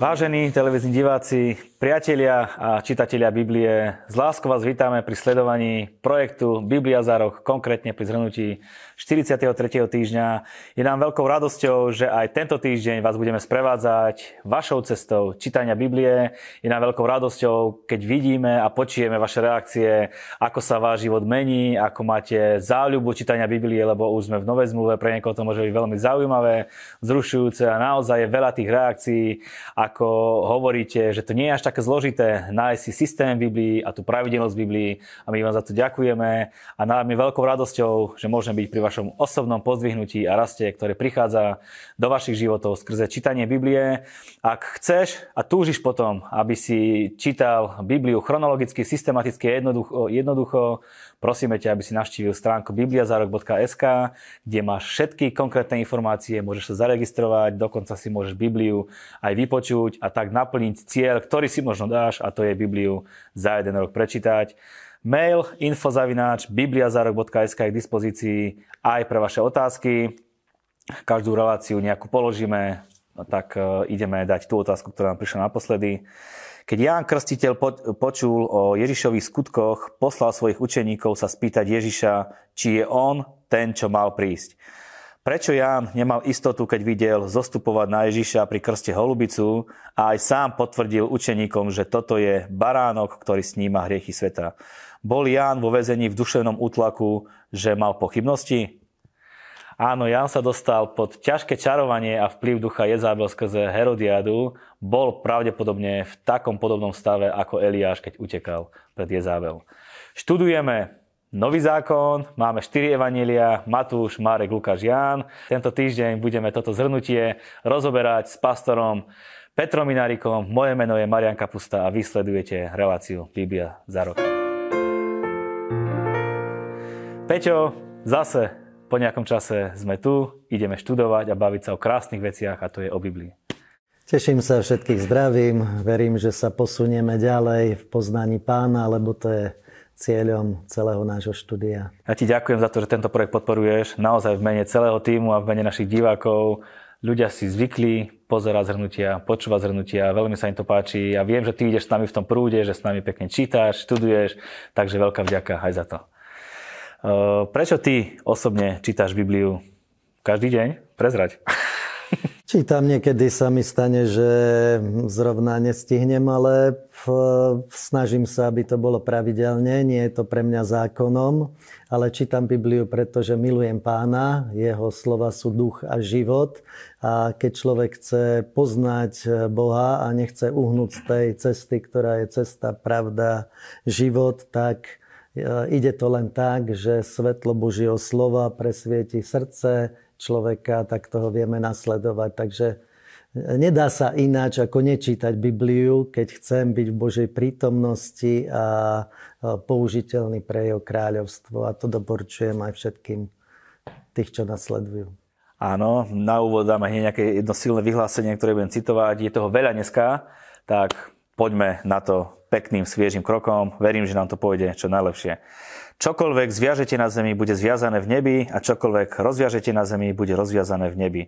Vážení televízni diváci, priatelia a čitatelia Biblie, z láskou vás vítame pri sledovaní projektu Biblia za rok, konkrétne pri zhrnutí 43. týždňa. Je nám veľkou radosťou, že aj tento týždeň vás budeme sprevádzať vašou cestou čítania Biblie. Je nám veľkou radosťou, keď vidíme a počujeme vaše reakcie, ako sa váš život mení, ako máte záľubu čítania Biblie, lebo už sme v novej zmluve, pre niekoho to môže byť veľmi zaujímavé, vzrušujúce a naozaj je veľa tých reakcií, ako hovoríte, že to nie je až také zložité nájsť si systém Biblii a tú pravidelnosť Biblii a my vám za to ďakujeme a nám je veľkou radosťou, že môžeme byť pri vašom osobnom pozdvihnutí a raste, ktoré prichádza do vašich životov skrze čítanie Biblie. Ak chceš a túžiš potom, aby si čítal Bibliu chronologicky, systematicky a jednoducho, jednoducho Prosíme ťa, aby si navštívil stránku bibliazarok.sk, kde máš všetky konkrétne informácie, môžeš sa zaregistrovať, dokonca si môžeš Bibliu aj vypočuť a tak naplniť cieľ, ktorý si možno dáš a to je Bibliu za jeden rok prečítať. Mail infozavináč bibliazarok.sk je k dispozícii aj pre vaše otázky. Každú reláciu nejakú položíme, tak e, ideme dať tú otázku, ktorá nám prišla naposledy. Keď Ján Krstiteľ počul o Ježišových skutkoch, poslal svojich učeníkov sa spýtať Ježiša, či je on ten, čo mal prísť. Prečo Ján nemal istotu, keď videl zostupovať na Ježiša pri krste holubicu a aj sám potvrdil učeníkom, že toto je baránok, ktorý sníma hriechy sveta? Bol Ján vo väzení v duševnom útlaku, že mal pochybnosti? Áno, Jan sa dostal pod ťažké čarovanie a vplyv ducha Jezabel skrze Herodiadu. Bol pravdepodobne v takom podobnom stave ako Eliáš, keď utekal pred Jezabel. Študujeme Nový zákon, máme 4 evanília, Matúš, Marek, Lukáš, Ján. Tento týždeň budeme toto zhrnutie rozoberať s pastorom Petrom Minárikom. Moje meno je Marian Kapusta a vysledujete reláciu Biblia za rok. Peťo, zase po nejakom čase sme tu, ideme študovať a baviť sa o krásnych veciach a to je o Biblii. Teším sa, všetkých zdravím. Verím, že sa posunieme ďalej v poznaní pána, lebo to je cieľom celého nášho štúdia. Ja ti ďakujem za to, že tento projekt podporuješ. Naozaj v mene celého týmu a v mene našich divákov. Ľudia si zvykli pozerať zhrnutia, počúvať zhrnutia, veľmi sa im to páči. Ja viem, že ty ideš s nami v tom prúde, že s nami pekne čítaš, študuješ, takže veľká vďaka aj za to. Eh, prečo ty osobne čítaš Bibliu každý deň? Prezrať. Čítam niekedy sa mi stane, že zrovna nestihnem, ale snažím sa, aby to bolo pravidelne. Nie je to pre mňa zákonom, ale čítam Bibliu, pretože milujem pána, jeho slova sú duch a život. A keď človek chce poznať Boha a nechce uhnúť z tej cesty, ktorá je cesta, pravda, život, tak Ide to len tak, že svetlo Božieho slova presvieti srdce človeka, tak toho vieme nasledovať. Takže nedá sa ináč ako nečítať Bibliu, keď chcem byť v Božej prítomnosti a použiteľný pre jeho kráľovstvo. A to doporučujem aj všetkým tých, čo nasledujú. Áno, na úvod dáme nejaké jedno silné vyhlásenie, ktoré budem citovať. Je toho veľa dneska, tak poďme na to pekným, sviežým krokom. Verím, že nám to pôjde čo najlepšie. Čokoľvek zviažete na zemi, bude zviazané v nebi a čokoľvek rozviažete na zemi, bude rozviazané v nebi.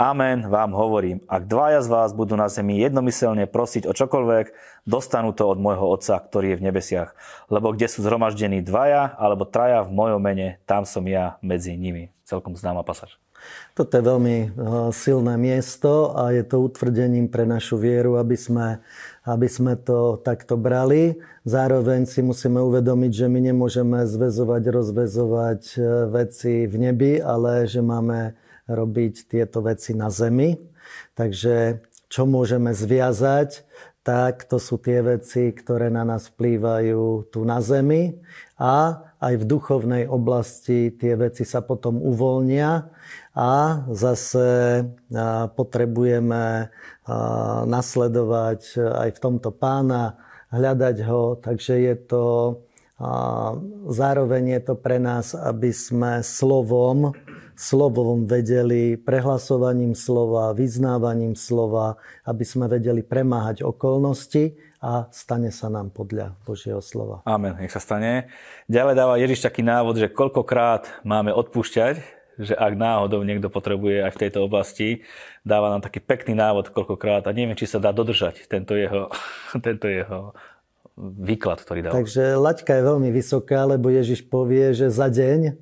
Amen, vám hovorím, ak dvaja z vás budú na zemi jednomyselne prosiť o čokoľvek, dostanú to od môjho Otca, ktorý je v nebesiach. Lebo kde sú zhromaždení dvaja alebo traja v mojom mene, tam som ja medzi nimi. Celkom známa pasáž. Toto je veľmi eh, silné miesto a je to utvrdením pre našu vieru, aby sme aby sme to takto brali. Zároveň si musíme uvedomiť, že my nemôžeme zväzovať, rozvezovať e, veci v nebi, ale že máme robiť tieto veci na zemi. Takže čo môžeme zviazať, tak to sú tie veci, ktoré na nás vplývajú tu na zemi a aj v duchovnej oblasti tie veci sa potom uvoľnia a zase potrebujeme nasledovať aj v tomto pána, hľadať ho, takže je to zároveň je to pre nás, aby sme slovom, slovom vedeli, prehlasovaním slova, vyznávaním slova, aby sme vedeli premáhať okolnosti a stane sa nám podľa Božieho slova. Amen, nech sa stane. Ďalej dáva Ježiš taký návod, že koľkokrát máme odpúšťať že ak náhodou niekto potrebuje aj v tejto oblasti, dáva nám taký pekný návod koľkokrát a neviem, či sa dá dodržať tento jeho, tento jeho výklad, ktorý dal. Takže laťka je veľmi vysoká, lebo Ježiš povie, že za deň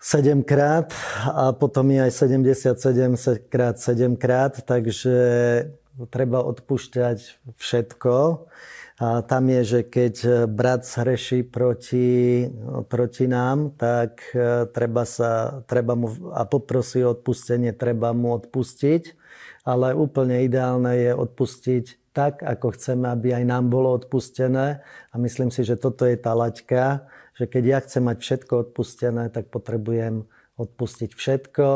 7 krát a potom je aj 77 krát 7 krát, takže treba odpúšťať všetko. A tam je, že keď brat zhreší proti, proti nám, tak e, treba, sa, treba mu, a poprosí o odpustenie, treba mu odpustiť. Ale úplne ideálne je odpustiť tak, ako chceme, aby aj nám bolo odpustené. A myslím si, že toto je tá laťka, že keď ja chcem mať všetko odpustené, tak potrebujem odpustiť všetko,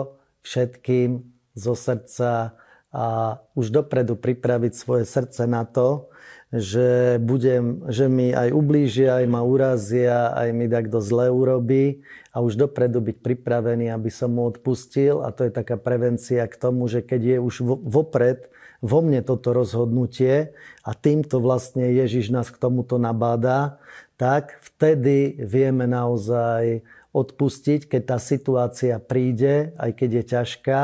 všetkým, zo srdca a už dopredu pripraviť svoje srdce na to, že, budem, že mi aj ublížia, aj ma urazia, aj mi kto zle urobí a už dopredu byť pripravený, aby som mu odpustil. A to je taká prevencia k tomu, že keď je už vopred vo mne toto rozhodnutie a týmto vlastne Ježiš nás k tomuto nabáda, tak vtedy vieme naozaj odpustiť, keď tá situácia príde, aj keď je ťažká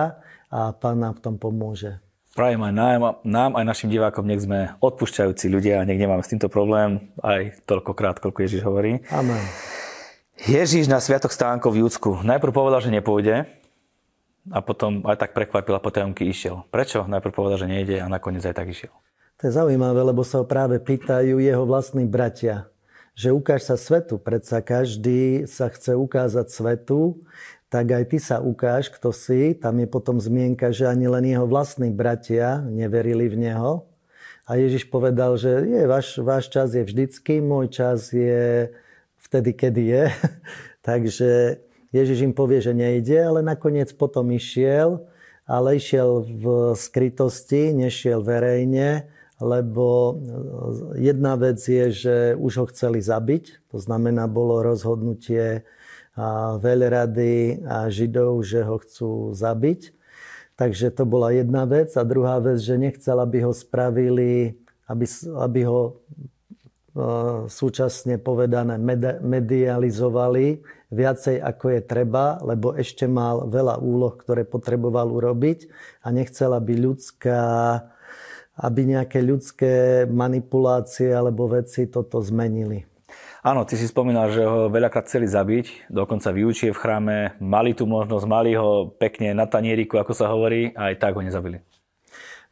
a Pán nám v tom pomôže. Prajem aj nám, nám, aj našim divákom, nech sme odpúšťajúci ľudia a nech nemáme s týmto problém aj toľkokrát, koľko Ježiš hovorí. Amen. Ježiš na Sviatok stánkov v Júdsku najprv povedal, že nepôjde a potom aj tak prekvapil a potajomky išiel. Prečo? Najprv povedal, že nejde a nakoniec aj tak išiel. To je zaujímavé, lebo sa ho práve pýtajú jeho vlastní bratia, že ukáž sa svetu. Predsa každý sa chce ukázať svetu tak aj ty sa ukáž, kto si. Tam je potom zmienka, že ani len jeho vlastní bratia neverili v neho. A Ježiš povedal, že je, váš, váš čas je vždycky, môj čas je vtedy, kedy je. Takže Ježiš im povie, že nejde, ale nakoniec potom išiel, ale išiel v skrytosti, nešiel verejne, lebo jedna vec je, že už ho chceli zabiť, to znamená, bolo rozhodnutie veľrady a Židov, že ho chcú zabiť. Takže to bola jedna vec. A druhá vec, že nechcel, aby ho spravili, aby, aby ho e, súčasne povedané medializovali viacej ako je treba, lebo ešte mal veľa úloh, ktoré potreboval urobiť a nechcel, aby ľudská aby nejaké ľudské manipulácie alebo veci toto zmenili. Áno, ty si spomínal, že ho veľakrát chceli zabiť, dokonca vyučie v chráme, mali tu možnosť, mali ho pekne na tanieriku, ako sa hovorí, a aj tak ho nezabili.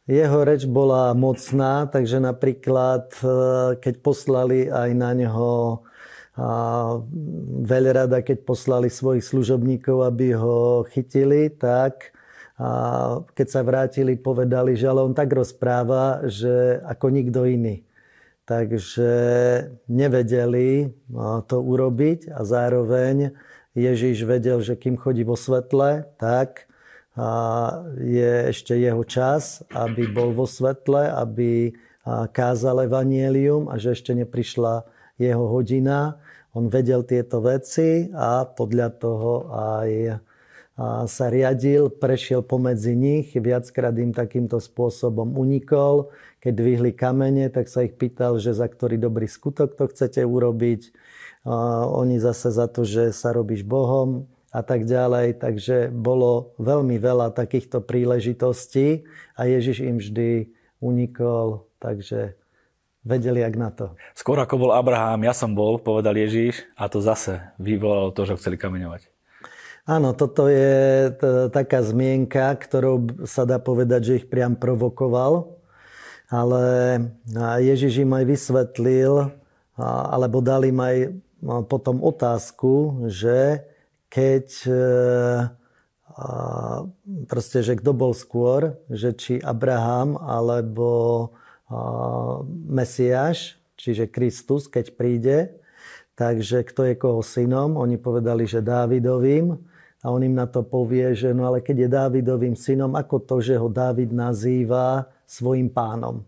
Jeho reč bola mocná, takže napríklad, e, keď poslali aj na neho veľrada, keď poslali svojich služobníkov, aby ho chytili, tak keď sa vrátili, povedali, že ale on tak rozpráva, že ako nikto iný. Takže nevedeli to urobiť a zároveň Ježiš vedel, že kým chodí vo svetle, tak je ešte jeho čas, aby bol vo svetle, aby kázal evanielium a že ešte neprišla jeho hodina. On vedel tieto veci a podľa toho aj sa riadil, prešiel pomedzi nich, viackrát im takýmto spôsobom unikol. Keď dvihli kamene, tak sa ich pýtal, že za ktorý dobrý skutok to chcete urobiť. Oni zase za to, že sa robíš Bohom a tak ďalej. Takže bolo veľmi veľa takýchto príležitostí a Ježiš im vždy unikol, takže vedeli jak na to. Skôr ako bol Abraham, ja som bol, povedal Ježiš a to zase vyvolalo to, že chceli kameňovať. Áno, toto je t- taká zmienka, ktorou sa dá povedať, že ich priam provokoval. Ale Ježiš im aj vysvetlil, alebo dal im aj potom otázku, že keď e, proste, že kto bol skôr, že či Abraham alebo Mesiáš, čiže Kristus, keď príde, takže kto je koho synom, oni povedali, že Dávidovým. A on im na to povie, že no ale keď je Dávidovým synom, ako to, že ho Dávid nazýva svojim pánom.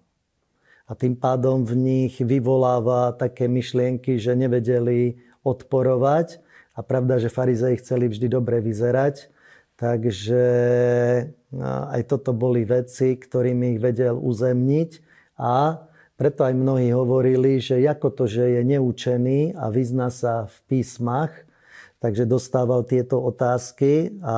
A tým pádom v nich vyvoláva také myšlienky, že nevedeli odporovať. A pravda, že farizei chceli vždy dobre vyzerať. Takže aj toto boli veci, ktorými ich vedel uzemniť. A preto aj mnohí hovorili, že ako to, že je neučený a vyzná sa v písmach, takže dostával tieto otázky a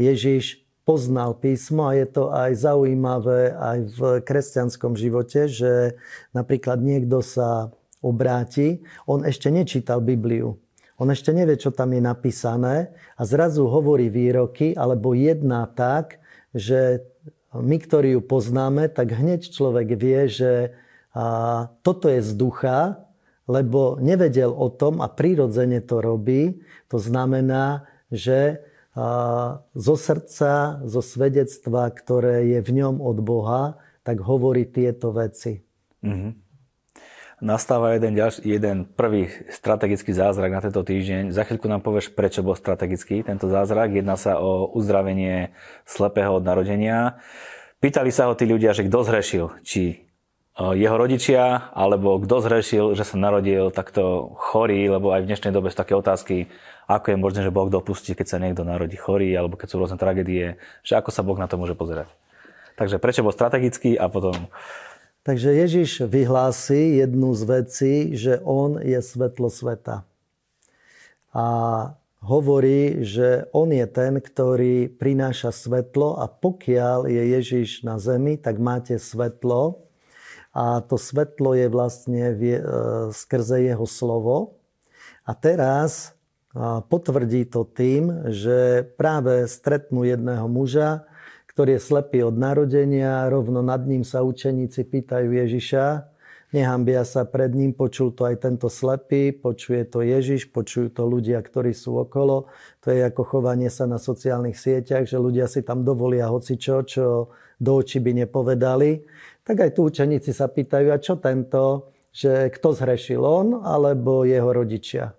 Ježiš poznal písmo a je to aj zaujímavé aj v kresťanskom živote, že napríklad niekto sa obráti, on ešte nečítal Bibliu. On ešte nevie, čo tam je napísané a zrazu hovorí výroky alebo jedná tak, že my, ktorí ju poznáme, tak hneď človek vie, že toto je z ducha, lebo nevedel o tom a prirodzene to robí. To znamená, že zo srdca, zo svedectva, ktoré je v ňom od Boha, tak hovorí tieto veci. Mm-hmm. Nastáva jeden, ďalší, jeden prvý strategický zázrak na tento týždeň. Za chvíľku nám povieš, prečo bol strategický tento zázrak. Jedná sa o uzdravenie slepého od narodenia. Pýtali sa ho tí ľudia, že kto zhrešil. Či jeho rodičia, alebo kto zhrešil, že sa narodil takto chorý, lebo aj v dnešnej dobe sú také otázky, ako je možné, že Boh dopustí, keď sa niekto narodí chorý, alebo keď sú rôzne tragédie, že ako sa Boh na to môže pozerať. Takže prečo bol strategický a potom Takže Ježiš vyhlási jednu z vecí, že on je svetlo sveta. A hovorí, že on je ten, ktorý prináša svetlo a pokiaľ je Ježiš na zemi, tak máte svetlo a to svetlo je vlastne e, skrze jeho slovo. A teraz potvrdí to tým, že práve stretnú jedného muža, ktorý je slepý od narodenia, rovno nad ním sa učeníci pýtajú Ježiša, nehambia sa pred ním, počul to aj tento slepý, počuje to Ježiš, počujú to ľudia, ktorí sú okolo. To je ako chovanie sa na sociálnych sieťach, že ľudia si tam dovolia hocičo, čo do očí by nepovedali. Tak aj tu učeníci sa pýtajú, a čo tento, že kto zhrešil on alebo jeho rodičia.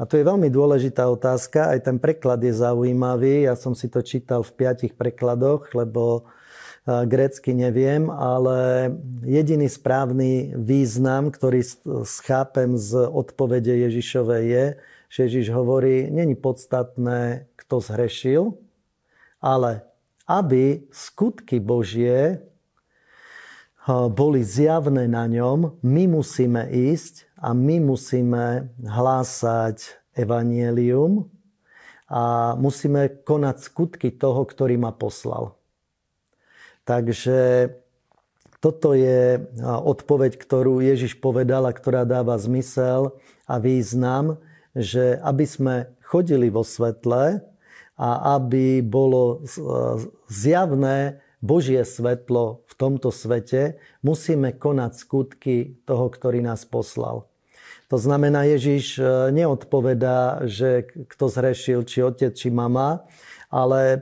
A to je veľmi dôležitá otázka, aj ten preklad je zaujímavý. Ja som si to čítal v piatich prekladoch, lebo grécky neviem, ale jediný správny význam, ktorý schápem z odpovede Ježišovej je, že Ježiš hovorí, není podstatné, kto zhrešil, ale aby skutky Božie boli zjavné na ňom, my musíme ísť a my musíme hlásať evanielium a musíme konať skutky toho, ktorý ma poslal. Takže toto je odpoveď, ktorú Ježiš povedal a ktorá dáva zmysel a význam, že aby sme chodili vo svetle a aby bolo zjavné Božie svetlo v tomto svete, musíme konať skutky toho, ktorý nás poslal. To znamená, Ježiš e, neodpovedá, že kto zhrešil, či otec, či mama, ale e,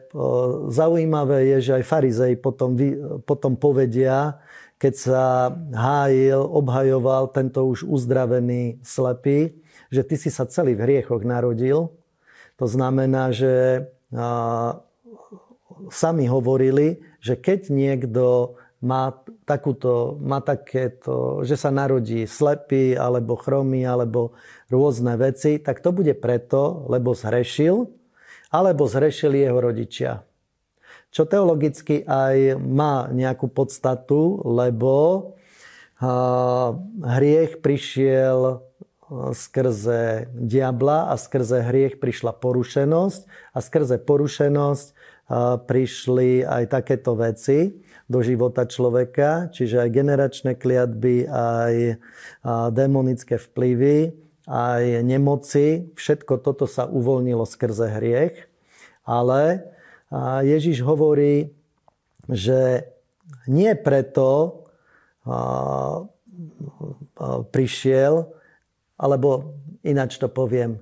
zaujímavé je, že aj farizej potom, potom povedia, keď sa hájil, obhajoval tento už uzdravený slepý, že ty si sa celý v hriechoch narodil. To znamená, že sami hovorili, že keď niekto má, takúto, má takéto, že sa narodí slepý, alebo chromý, alebo rôzne veci, tak to bude preto, lebo zhrešil, alebo zhrešili jeho rodičia. Čo teologicky aj má nejakú podstatu, lebo hriech prišiel skrze diabla a skrze hriech prišla porušenosť a skrze porušenosť prišli aj takéto veci do života človeka, čiže aj generačné kliatby, aj demonické vplyvy, aj nemoci. Všetko toto sa uvoľnilo skrze hriech. Ale Ježiš hovorí, že nie preto prišiel, alebo ináč to poviem,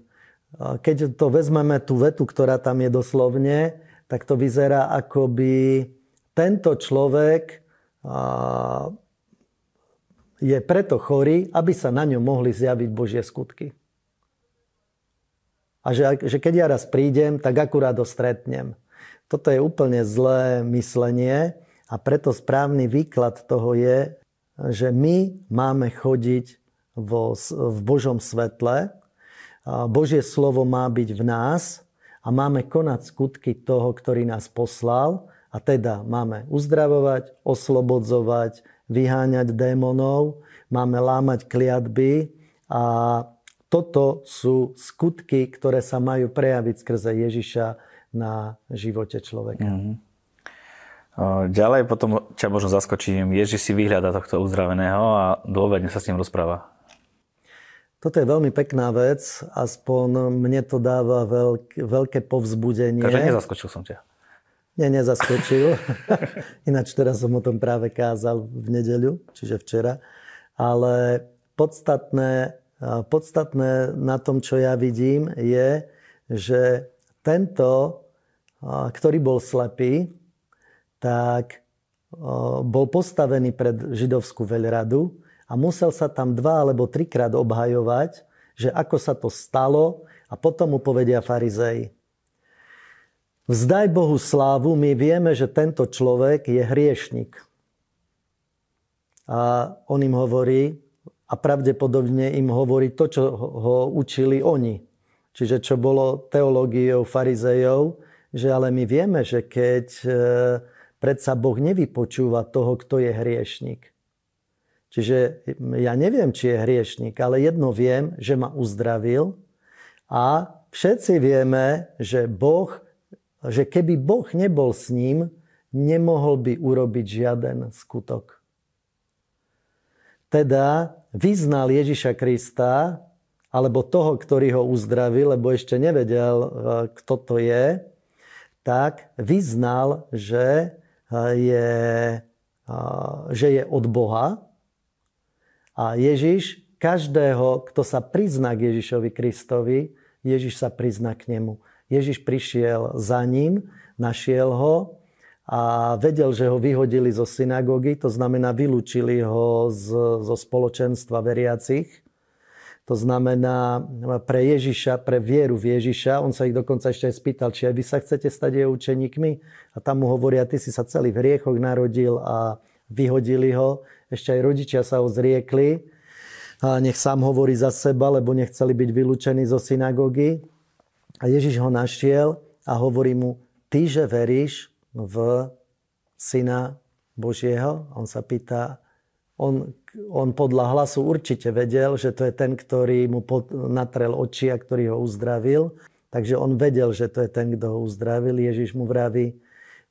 keď to vezmeme tú vetu, ktorá tam je doslovne, tak to vyzerá, ako by tento človek je preto chorý, aby sa na ňom mohli zjaviť Božie skutky. A že, že keď ja raz prídem, tak akurát ho stretnem. Toto je úplne zlé myslenie a preto správny výklad toho je, že my máme chodiť vo, v Božom svetle. Božie slovo má byť v nás a máme konať skutky toho, ktorý nás poslal a teda máme uzdravovať, oslobodzovať, vyháňať démonov, máme lámať kliatby a toto sú skutky, ktoré sa majú prejaviť skrze Ježiša na živote človeka. Mm-hmm. Ďalej potom ťa možno zaskočím, Ježiš si vyhľada tohto uzdraveného a dôverne sa s ním rozpráva. Toto je veľmi pekná vec, aspoň mne to dáva veľk, veľké povzbudenie. Takže nezaskočil som ťa. Nie, nezaskočil. Ináč teraz som o tom práve kázal v nedeľu, čiže včera. Ale podstatné, podstatné na tom, čo ja vidím, je, že tento, ktorý bol slepý, tak bol postavený pred židovskú veľradu a musel sa tam dva alebo trikrát obhajovať, že ako sa to stalo a potom mu povedia farizei. Vzdaj Bohu slávu, my vieme, že tento človek je hriešnik. A on im hovorí, a pravdepodobne im hovorí to, čo ho učili oni. Čiže čo bolo teológiou farizejov, že ale my vieme, že keď e, predsa Boh nevypočúva toho, kto je hriešnik. Čiže ja neviem, či je hriešnik, ale jedno viem, že ma uzdravil a všetci vieme, že Boh, že keby Boh nebol s ním, nemohol by urobiť žiaden skutok. Teda vyznal Ježiša Krista, alebo toho, ktorý ho uzdravil, lebo ešte nevedel, e, kto to je, tak vyznal, že je, že je od Boha. A Ježiš, každého, kto sa prizná k Ježišovi Kristovi, Ježiš sa prizná k nemu. Ježiš prišiel za ním, našiel ho a vedel, že ho vyhodili zo synagógy, to znamená vylúčili ho z, zo spoločenstva veriacich to znamená pre Ježiša, pre vieru v Ježiša. On sa ich dokonca ešte aj spýtal, či aj vy sa chcete stať jeho učeníkmi. A tam mu hovoria, ty si sa celý v hriechoch narodil a vyhodili ho. Ešte aj rodičia sa ho zriekli. A nech sám hovorí za seba, lebo nechceli byť vylúčení zo synagógy. A Ježiš ho našiel a hovorí mu, ty, že veríš v Syna Božieho? On sa pýta, on, on podľa hlasu určite vedel, že to je ten, ktorý mu pod, natrel oči a ktorý ho uzdravil. Takže on vedel, že to je ten, kto ho uzdravil. Ježiš mu vraví,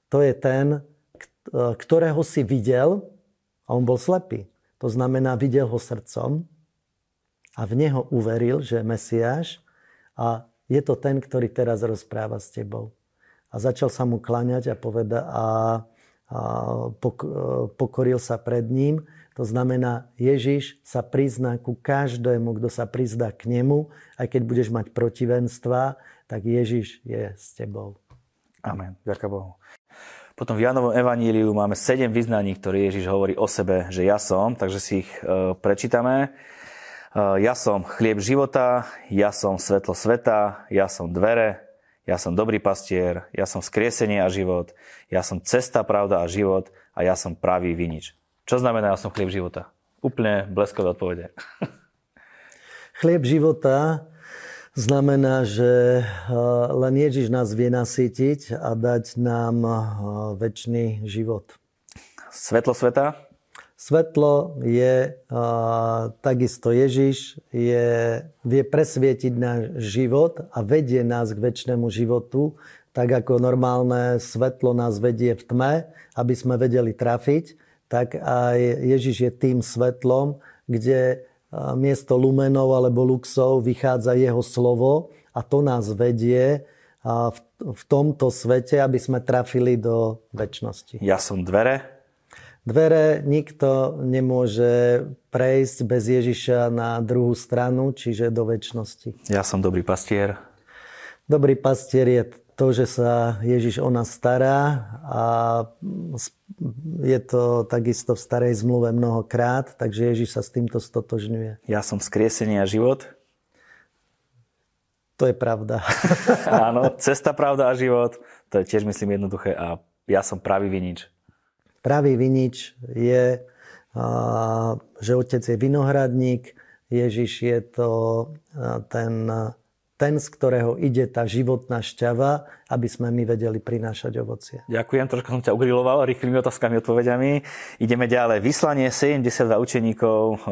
to je ten, ktorého si videl a on bol slepý. To znamená, videl ho srdcom a v neho uveril, že je Mesiáš a je to ten, ktorý teraz rozpráva s tebou. A začal sa mu klaňať a, poveda, a, a pokoril sa pred ním to znamená, Ježiš sa prizná ku každému, kto sa prizdá k nemu, aj keď budeš mať protivenstva, tak Ježiš je s tebou. Amen. Ďakujem Bohu. Potom v Janovom evaníliu máme sedem vyznaní, ktoré Ježiš hovorí o sebe, že ja som, takže si ich e, prečítame. E, ja som chlieb života, ja som svetlo sveta, ja som dvere, ja som dobrý pastier, ja som skriesenie a život, ja som cesta, pravda a život a ja som pravý vinič. Čo znamená, ja som chlieb života? Úplne bleskové odpovede. Chlieb života znamená, že eh, len Ježiš nás vie nasýtiť a dať nám eh, väčší život. Svetlo sveta? Svetlo je a, takisto Ježiš, je, vie presvietiť náš život a vedie nás k väčšnému životu, tak ako normálne svetlo nás vedie v tme, aby sme vedeli trafiť tak aj Ježiš je tým svetlom, kde miesto lumenov alebo luxov vychádza jeho slovo a to nás vedie v tomto svete, aby sme trafili do väčšnosti. Ja som dvere. Dvere nikto nemôže prejsť bez Ježiša na druhú stranu, čiže do väčšnosti. Ja som dobrý pastier. Dobrý pastier je to, že sa Ježiš o nás stará a je to takisto v starej zmluve mnohokrát, takže Ježiš sa s týmto stotožňuje. Ja som skriesenie a život. To je pravda. Áno, cesta, pravda a život. To je tiež, myslím, jednoduché. A ja som pravý vinič. Pravý vinič je, že otec je vinohradník, Ježiš je to ten ten, z ktorého ide tá životná šťava, aby sme my vedeli prinášať ovocie. Ďakujem, trošku som ťa ugriloval rýchlymi otázkami, odpovediami. Ideme ďalej. Vyslanie 72 učeníkov,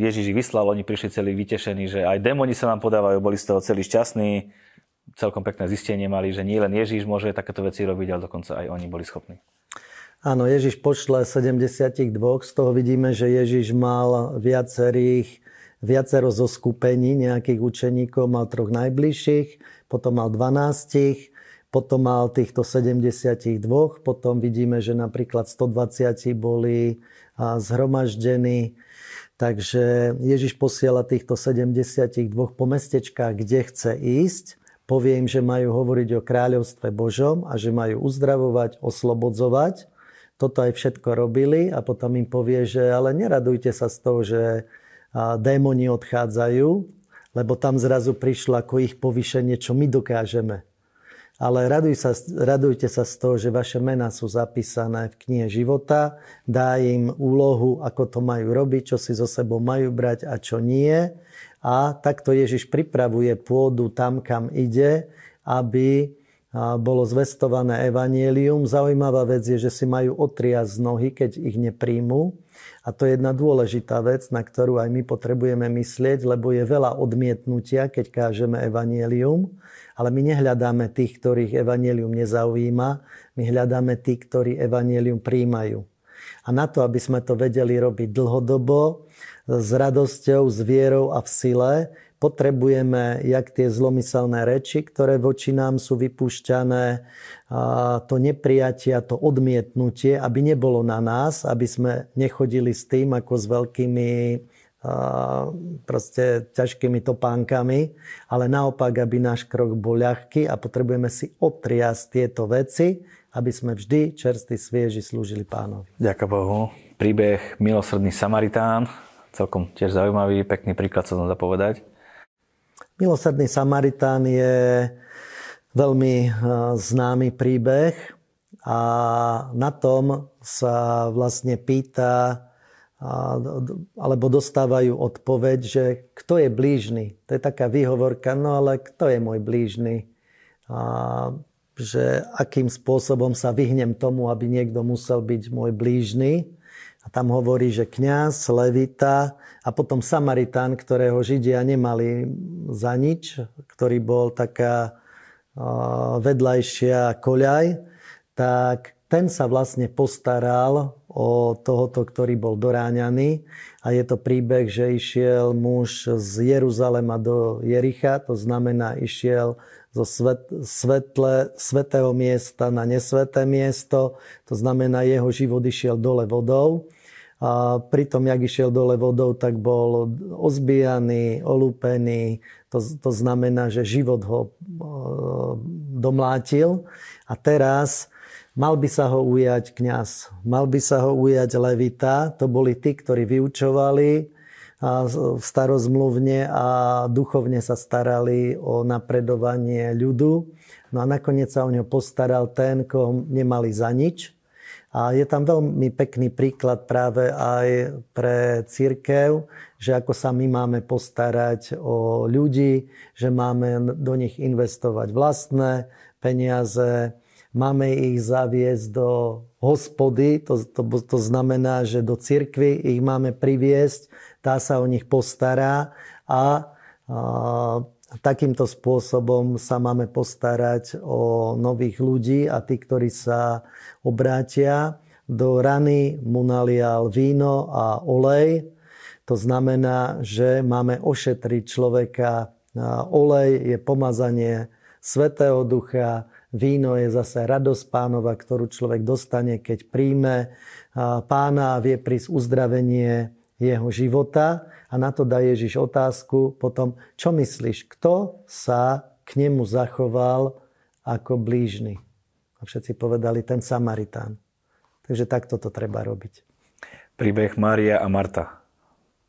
Ježiš ich vyslal, oni prišli celí vytešení, že aj démoni sa nám podávajú, boli z toho celí šťastní. Celkom pekné zistenie mali, že nie len Ježiš môže takéto veci robiť, ale dokonca aj oni boli schopní. Áno, Ježiš pošle 72, z toho vidíme, že Ježiš mal viacerých viacero zo skupení nejakých učeníkov, mal troch najbližších, potom mal 12, potom mal týchto 72, potom vidíme, že napríklad 120 boli zhromaždení. Takže Ježiš posiela týchto 72 po mestečkách, kde chce ísť. Povie im, že majú hovoriť o kráľovstve Božom a že majú uzdravovať, oslobodzovať. Toto aj všetko robili a potom im povie, že ale neradujte sa z toho, že démoni odchádzajú, lebo tam zrazu prišlo ako ich povýšenie, čo my dokážeme. Ale raduj sa, radujte sa z toho, že vaše mená sú zapísané v knihe života, dá im úlohu, ako to majú robiť, čo si so sebou majú brať a čo nie. A takto Ježiš pripravuje pôdu tam, kam ide, aby bolo zvestované evanielium. Zaujímavá vec je, že si majú otriasť z nohy, keď ich nepríjmu. A to je jedna dôležitá vec, na ktorú aj my potrebujeme myslieť, lebo je veľa odmietnutia, keď kážeme evanielium, ale my nehľadáme tých, ktorých evanielium nezaujíma, my hľadáme tých, ktorí evanielium príjmajú. A na to, aby sme to vedeli robiť dlhodobo, s radosťou, s vierou a v sile, potrebujeme jak tie zlomyselné reči, ktoré voči nám sú vypúšťané, to neprijatie, to odmietnutie, aby nebolo na nás, aby sme nechodili s tým ako s veľkými proste ťažkými topánkami, ale naopak, aby náš krok bol ľahký a potrebujeme si otriasť tieto veci, aby sme vždy čerstvý svieži slúžili pánovi. Ďakujem Bohu. Príbeh Milosrdný Samaritán, celkom tiež zaujímavý, pekný príklad sa zapovedať. Milosrdný Samaritán je veľmi eh, známy príbeh a na tom sa vlastne pýta alebo dostávajú odpoveď, že kto je blížny. To je taká výhovorka, no ale kto je môj blížny? A že akým spôsobom sa vyhnem tomu, aby niekto musel byť môj blížny. A tam hovorí, že kňaz, levita a potom Samaritán, ktorého Židia nemali za nič, ktorý bol taká vedľajšia koľaj, tak ten sa vlastne postaral o tohoto, ktorý bol doráňaný. A je to príbeh, že išiel muž z Jeruzalema do Jericha, to znamená, išiel zo svet, svetle, svetého miesta na nesveté miesto, to znamená, jeho život išiel dole vodou. A pritom, jak išiel dole vodou, tak bol ozbijaný, olúpený. To, to znamená, že život ho e, domlátil. A teraz mal by sa ho ujať kňaz, mal by sa ho ujať levita. To boli tí, ktorí vyučovali v starozmluvne a duchovne sa starali o napredovanie ľudu. No a nakoniec sa o ňo postaral ten, koho nemali za nič, a je tam veľmi pekný príklad práve aj pre církev, že ako sa my máme postarať o ľudí, že máme do nich investovať vlastné peniaze, máme ich zaviesť do hospody, to, to, to znamená, že do cirkvy ich máme priviesť, tá sa o nich postará a, a takýmto spôsobom sa máme postarať o nových ľudí a tí, ktorí sa obrátia. Do rany mu nalial víno a olej. To znamená, že máme ošetriť človeka. Olej je pomazanie Svetého Ducha, víno je zase radosť pánova, ktorú človek dostane, keď príjme pána a vie prísť uzdravenie jeho života. A na to dá Ježiš otázku potom, čo myslíš, kto sa k nemu zachoval ako blížny? A všetci povedali, ten Samaritán. Takže takto to treba robiť. Príbeh Mária a Marta.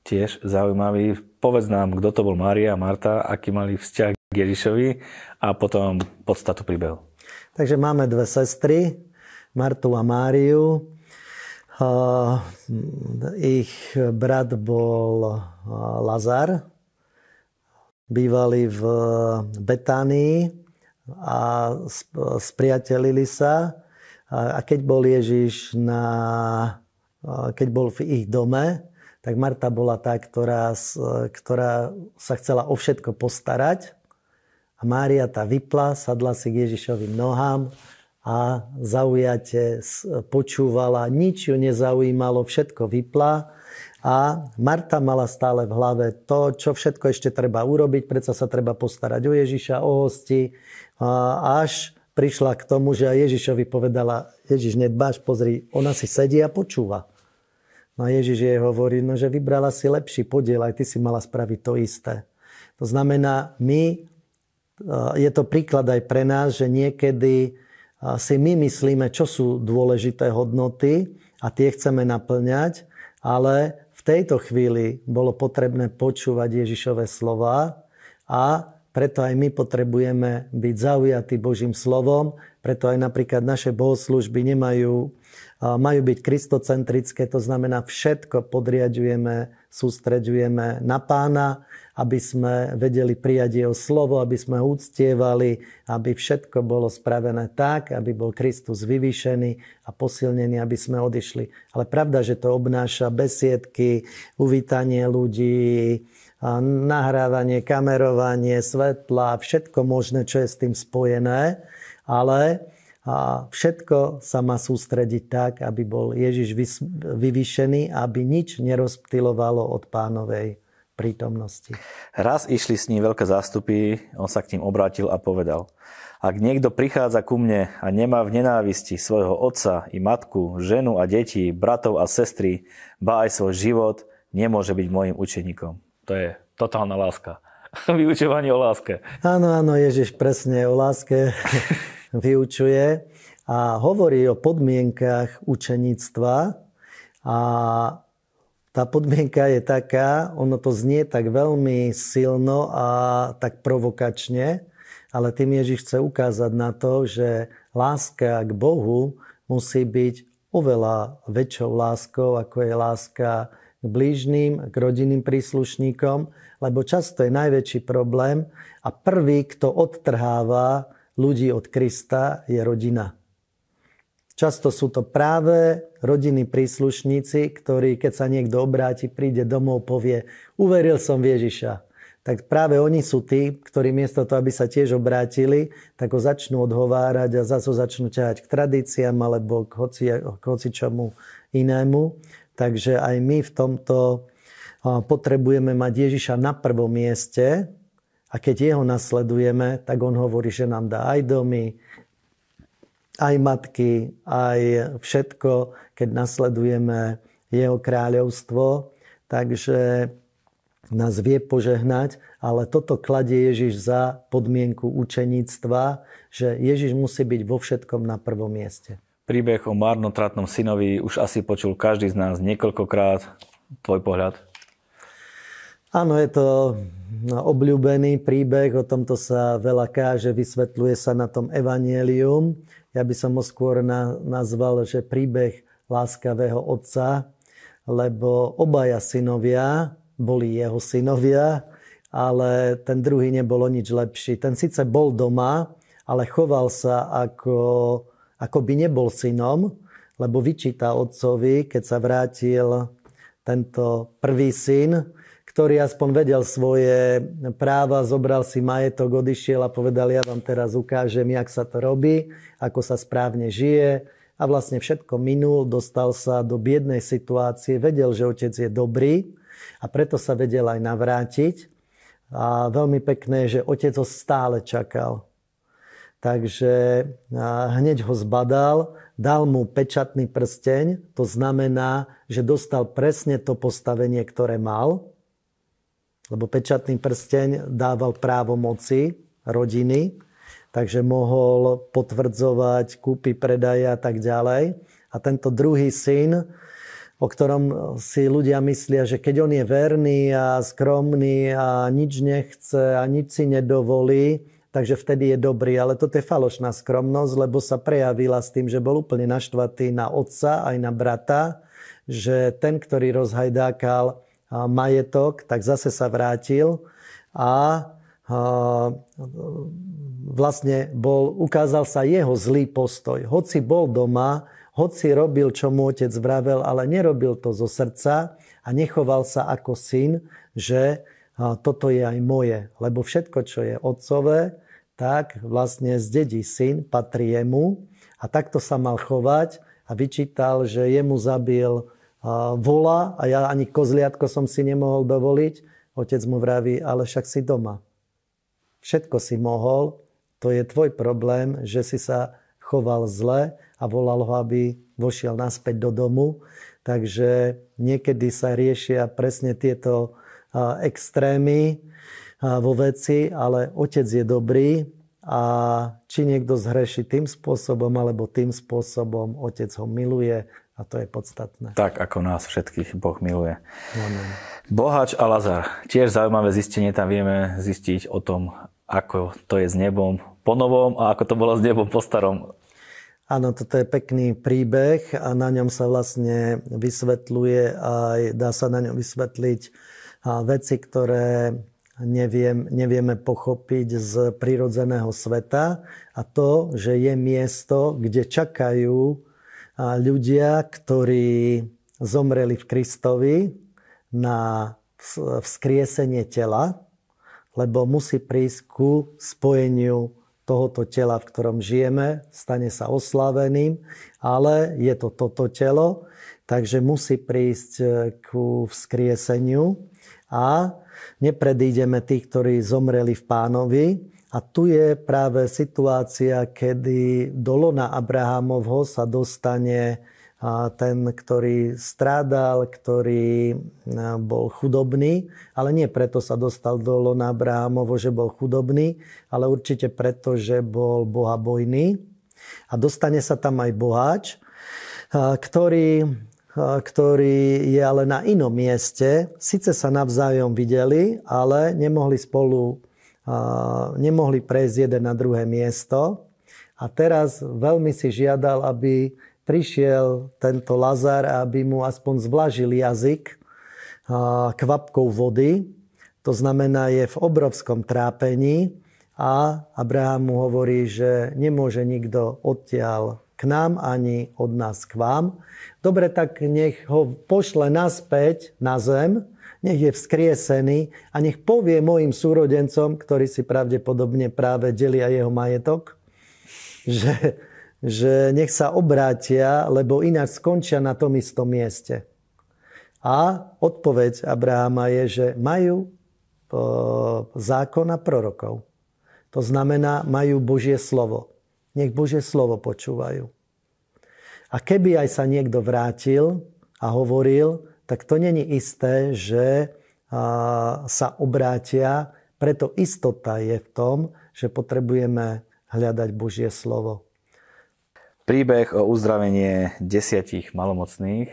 Tiež zaujímavý. Povedz nám, kto to bol Mária a Marta, aký mali vzťah k Ježišovi a potom podstatu príbehu. Takže máme dve sestry, Martu a Máriu. Ich brat bol Lazar, bývali v Betánii a spriatelili sa. A keď bol Ježiš na, keď bol v ich dome, tak Marta bola tá, ktorá, ktorá sa chcela o všetko postarať. A Mária tá vypla, sadla si k Ježišovým nohám a zaujate počúvala, nič ju nezaujímalo, všetko vypla. A Marta mala stále v hlave to, čo všetko ešte treba urobiť, predsa sa treba postarať o Ježiša, o hosti, až prišla k tomu, že Ježišovi povedala, Ježiš, nedbáš, pozri, ona si sedí a počúva. No a Ježiš jej hovorí, no že vybrala si lepší podiel, aj ty si mala spraviť to isté. To znamená, my, je to príklad aj pre nás, že niekedy si my myslíme, čo sú dôležité hodnoty a tie chceme naplňať, ale v tejto chvíli bolo potrebné počúvať Ježišové slova a preto aj my potrebujeme byť zaujatí Božím slovom, preto aj napríklad naše bohoslužby nemajú, majú byť kristocentrické, to znamená všetko podriadujeme, sústreďujeme na pána, aby sme vedeli prijať jeho slovo, aby sme ho uctievali, aby všetko bolo spravené tak, aby bol Kristus vyvýšený a posilnený, aby sme odišli. Ale pravda, že to obnáša besiedky, uvítanie ľudí, nahrávanie, kamerovanie, svetla, všetko možné, čo je s tým spojené, ale všetko sa má sústrediť tak, aby bol Ježiš vyvýšený, aby nič nerozptilovalo od pánovej prítomnosti. Raz išli s ním veľké zástupy, on sa k ním obrátil a povedal, ak niekto prichádza ku mne a nemá v nenávisti svojho otca i matku, ženu a deti, bratov a sestry, ba aj svoj život, nemôže byť môjim učeníkom. To je totálna láska. Vyučovanie o láske. Áno, áno, Ježiš presne o láske vyučuje a hovorí o podmienkach učeníctva a tá podmienka je taká, ono to znie tak veľmi silno a tak provokačne, ale tým Ježiš chce ukázať na to, že láska k Bohu musí byť oveľa väčšou láskou, ako je láska k blížným, k rodinným príslušníkom, lebo často je najväčší problém a prvý, kto odtrháva ľudí od Krista, je rodina. Často sú to práve rodinní príslušníci, ktorí, keď sa niekto obráti, príde domov, povie, uveril som Ježiša. Tak práve oni sú tí, ktorí miesto toho, aby sa tiež obrátili, tak ho začnú odhovárať a zase začnú ťahať k tradíciám alebo k, hoci, k hoci čomu inému. Takže aj my v tomto potrebujeme mať Ježiša na prvom mieste a keď jeho nasledujeme, tak on hovorí, že nám dá aj domy, aj matky, aj všetko, keď nasledujeme jeho kráľovstvo. Takže nás vie požehnať, ale toto kladie Ježiš za podmienku učeníctva, že Ježiš musí byť vo všetkom na prvom mieste. Príbeh o marnotratnom synovi už asi počul každý z nás niekoľkokrát. Tvoj pohľad? Áno, je to obľúbený príbeh, o tomto sa veľa káže, vysvetľuje sa na tom evanielium. Ja by som ho skôr na, nazval, že príbeh láskavého otca, lebo obaja synovia boli jeho synovia, ale ten druhý nebolo nič lepší. Ten síce bol doma, ale choval sa ako ako by nebol synom, lebo vyčíta otcovi, keď sa vrátil tento prvý syn, ktorý aspoň vedel svoje práva, zobral si majetok, odišiel a povedal, ja vám teraz ukážem, jak sa to robí, ako sa správne žije. A vlastne všetko minul, dostal sa do biednej situácie, vedel, že otec je dobrý a preto sa vedel aj navrátiť. A veľmi pekné že otec ho stále čakal. Takže hneď ho zbadal, dal mu pečatný prsteň, to znamená, že dostal presne to postavenie, ktoré mal, lebo pečatný prsteň dával právo moci rodiny, takže mohol potvrdzovať kúpy, predaje a tak ďalej. A tento druhý syn, o ktorom si ľudia myslia, že keď on je verný a skromný a nič nechce a nič si nedovolí, takže vtedy je dobrý. Ale toto je falošná skromnosť, lebo sa prejavila s tým, že bol úplne naštvatý na otca aj na brata, že ten, ktorý rozhajdákal majetok, tak zase sa vrátil a vlastne bol, ukázal sa jeho zlý postoj. Hoci bol doma, hoci robil, čo mu otec vravel, ale nerobil to zo srdca a nechoval sa ako syn, že toto je aj moje. Lebo všetko, čo je otcové, tak vlastne zdedí syn, patrí jemu a takto sa mal chovať a vyčítal, že jemu zabil vola a ja ani kozliatko som si nemohol dovoliť. Otec mu vraví, ale však si doma. Všetko si mohol, to je tvoj problém, že si sa choval zle a volal ho, aby vošiel naspäť do domu. Takže niekedy sa riešia presne tieto extrémy vo veci, ale otec je dobrý a či niekto zhreší tým spôsobom alebo tým spôsobom, otec ho miluje a to je podstatné. Tak, ako nás všetkých Boh miluje. Amen. Bohač a Lazar. Tiež zaujímavé zistenie, tam vieme zistiť o tom, ako to je s nebom po novom a ako to bolo s nebom po starom. Áno, toto je pekný príbeh a na ňom sa vlastne vysvetľuje aj dá sa na ňom vysvetliť veci, ktoré neviem, nevieme pochopiť z prírodzeného sveta a to, že je miesto, kde čakajú ľudia, ktorí zomreli v Kristovi na vzkriesenie tela, lebo musí prísť ku spojeniu tohoto tela, v ktorom žijeme, stane sa oslaveným, ale je to toto telo, takže musí prísť e, ku vzkrieseniu. A nepredídeme tých, ktorí zomreli v pánovi, a tu je práve situácia, kedy do lona Abrahamovho sa dostane ten, ktorý strádal, ktorý bol chudobný, ale nie preto sa dostal do lona Abrahamovo, že bol chudobný, ale určite preto, že bol bohabojný. A dostane sa tam aj boháč, ktorý, ktorý je ale na inom mieste. Sice sa navzájom videli, ale nemohli spolu nemohli prejsť jeden na druhé miesto. A teraz veľmi si žiadal, aby prišiel tento Lazar aby mu aspoň zvlažil jazyk kvapkou vody. To znamená, je v obrovskom trápení a Abraham mu hovorí, že nemôže nikto odtiaľ k nám ani od nás k vám. Dobre, tak nech ho pošle naspäť na zem, nech je vzkriesený a nech povie mojim súrodencom, ktorí si pravdepodobne práve delia jeho majetok, že, že nech sa obrátia, lebo ináč skončia na tom istom mieste. A odpoveď Abrahama je, že majú zákon a prorokov. To znamená, majú Božie slovo. Nech Božie slovo počúvajú. A keby aj sa niekto vrátil a hovoril, tak to není isté, že sa obrátia. Preto istota je v tom, že potrebujeme hľadať Božie slovo. Príbeh o uzdravenie desiatich malomocných.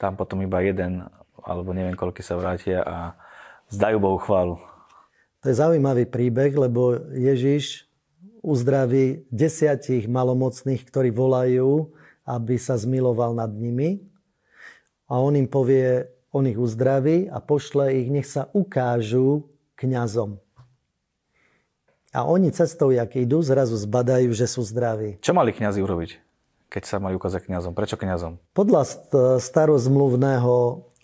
Tam potom iba jeden, alebo neviem koľko sa vrátia a zdajú Bohu chválu. To je zaujímavý príbeh, lebo Ježiš uzdraví desiatich malomocných, ktorí volajú, aby sa zmiloval nad nimi a on im povie, on ich uzdraví a pošle ich, nech sa ukážu kňazom. A oni cestou, jak idú, zrazu zbadajú, že sú zdraví. Čo mali kňazi urobiť, keď sa mali ukázať kňazom? Prečo kňazom? Podľa starozmluvného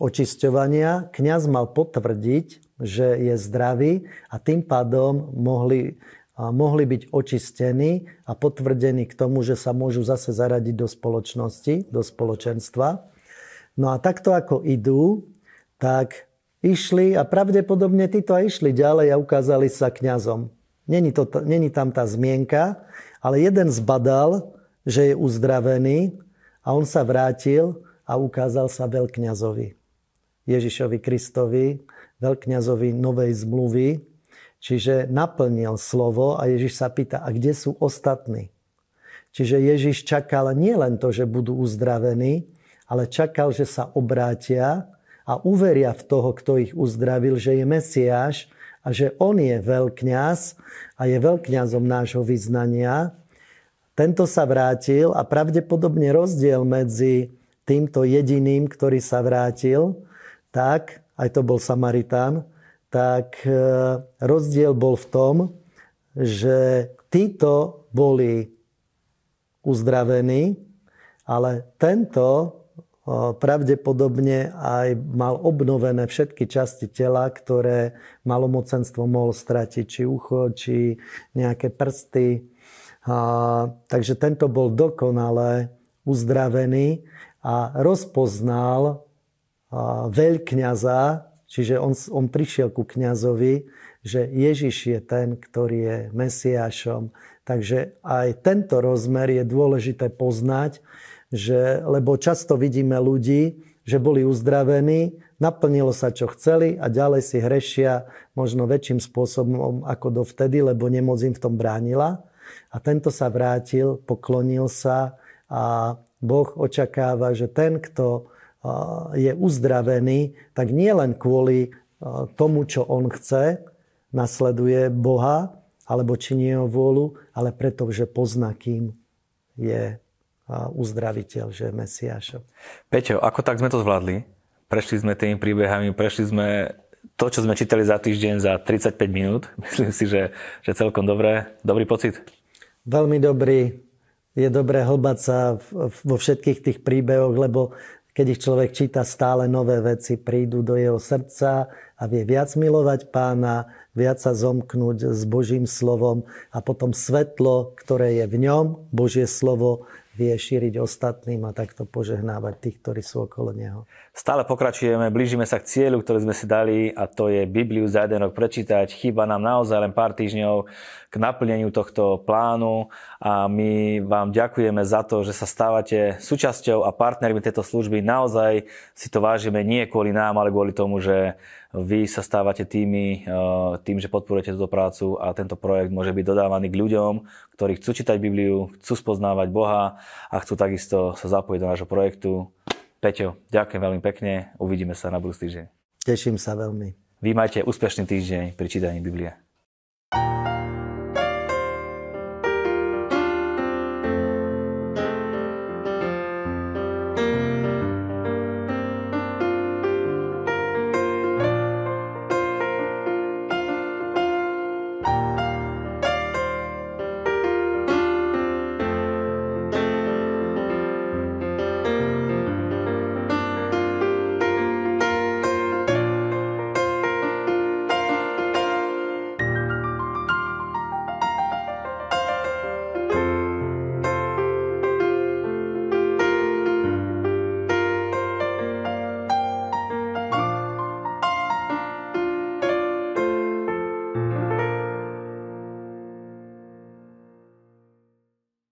očisťovania kňaz mal potvrdiť, že je zdravý a tým pádom mohli, mohli byť očistení a potvrdení k tomu, že sa môžu zase zaradiť do spoločnosti, do spoločenstva. No a takto ako idú, tak išli a pravdepodobne títo aj išli ďalej a ukázali sa kňazom. Není, to, není tam tá zmienka, ale jeden zbadal, že je uzdravený a on sa vrátil a ukázal sa veľkňazovi. Ježišovi Kristovi, veľkňazovi novej zmluvy, čiže naplnil slovo a Ježiš sa pýta, a kde sú ostatní? Čiže Ježiš čakal nielen to, že budú uzdravení, ale čakal, že sa obrátia a uveria v toho, kto ich uzdravil, že je Mesiáš a že on je veľkňaz a je veľkňazom nášho vyznania. Tento sa vrátil a pravdepodobne rozdiel medzi týmto jediným, ktorý sa vrátil, tak, aj to bol Samaritán, tak e, rozdiel bol v tom, že títo boli uzdravení, ale tento pravdepodobne aj mal obnovené všetky časti tela, ktoré malomocenstvo mohol stratiť, či ucho, či nejaké prsty. A, takže tento bol dokonale uzdravený a rozpoznal a, veľkňaza, čiže on, on prišiel ku kňazovi, že Ježiš je ten, ktorý je Mesiášom. Takže aj tento rozmer je dôležité poznať, že, lebo často vidíme ľudí, že boli uzdravení, naplnilo sa, čo chceli a ďalej si hrešia možno väčším spôsobom ako dovtedy, lebo nemoc im v tom bránila. A tento sa vrátil, poklonil sa a Boh očakáva, že ten, kto je uzdravený, tak nie len kvôli tomu, čo on chce, nasleduje Boha, alebo činí jeho vôľu, ale preto, že pozná, kým je uzdraviteľ, že Mesiášom. Peťo, ako tak sme to zvládli? Prešli sme tými príbehami, prešli sme to, čo sme čítali za týždeň za 35 minút. Myslím si, že, že celkom dobré. Dobrý pocit? Veľmi dobrý. Je dobré hlbať sa vo všetkých tých príbehoch, lebo keď ich človek číta, stále nové veci prídu do jeho srdca a vie viac milovať pána, viac sa zomknúť s Božím slovom a potom svetlo, ktoré je v ňom, Božie slovo, vie šíriť ostatným a takto požehnávať tých, ktorí sú okolo neho. Stále pokračujeme, blížime sa k cieľu, ktorý sme si dali a to je Bibliu za jeden rok prečítať. Chýba nám naozaj len pár týždňov k naplneniu tohto plánu a my vám ďakujeme za to, že sa stávate súčasťou a partnermi tejto služby. Naozaj si to vážime nie kvôli nám, ale kvôli tomu, že vy sa stávate tými, eh, tým, že podporujete túto prácu a tento projekt môže byť dodávaný k ľuďom, ktorí chcú čítať Bibliu, chcú spoznávať Boha a chcú takisto sa zapojiť do nášho projektu. Peťo, ďakujem veľmi pekne, uvidíme sa na budúci týždeň. Teším sa veľmi. Vy majte úspešný týždeň pri čítaní Biblie.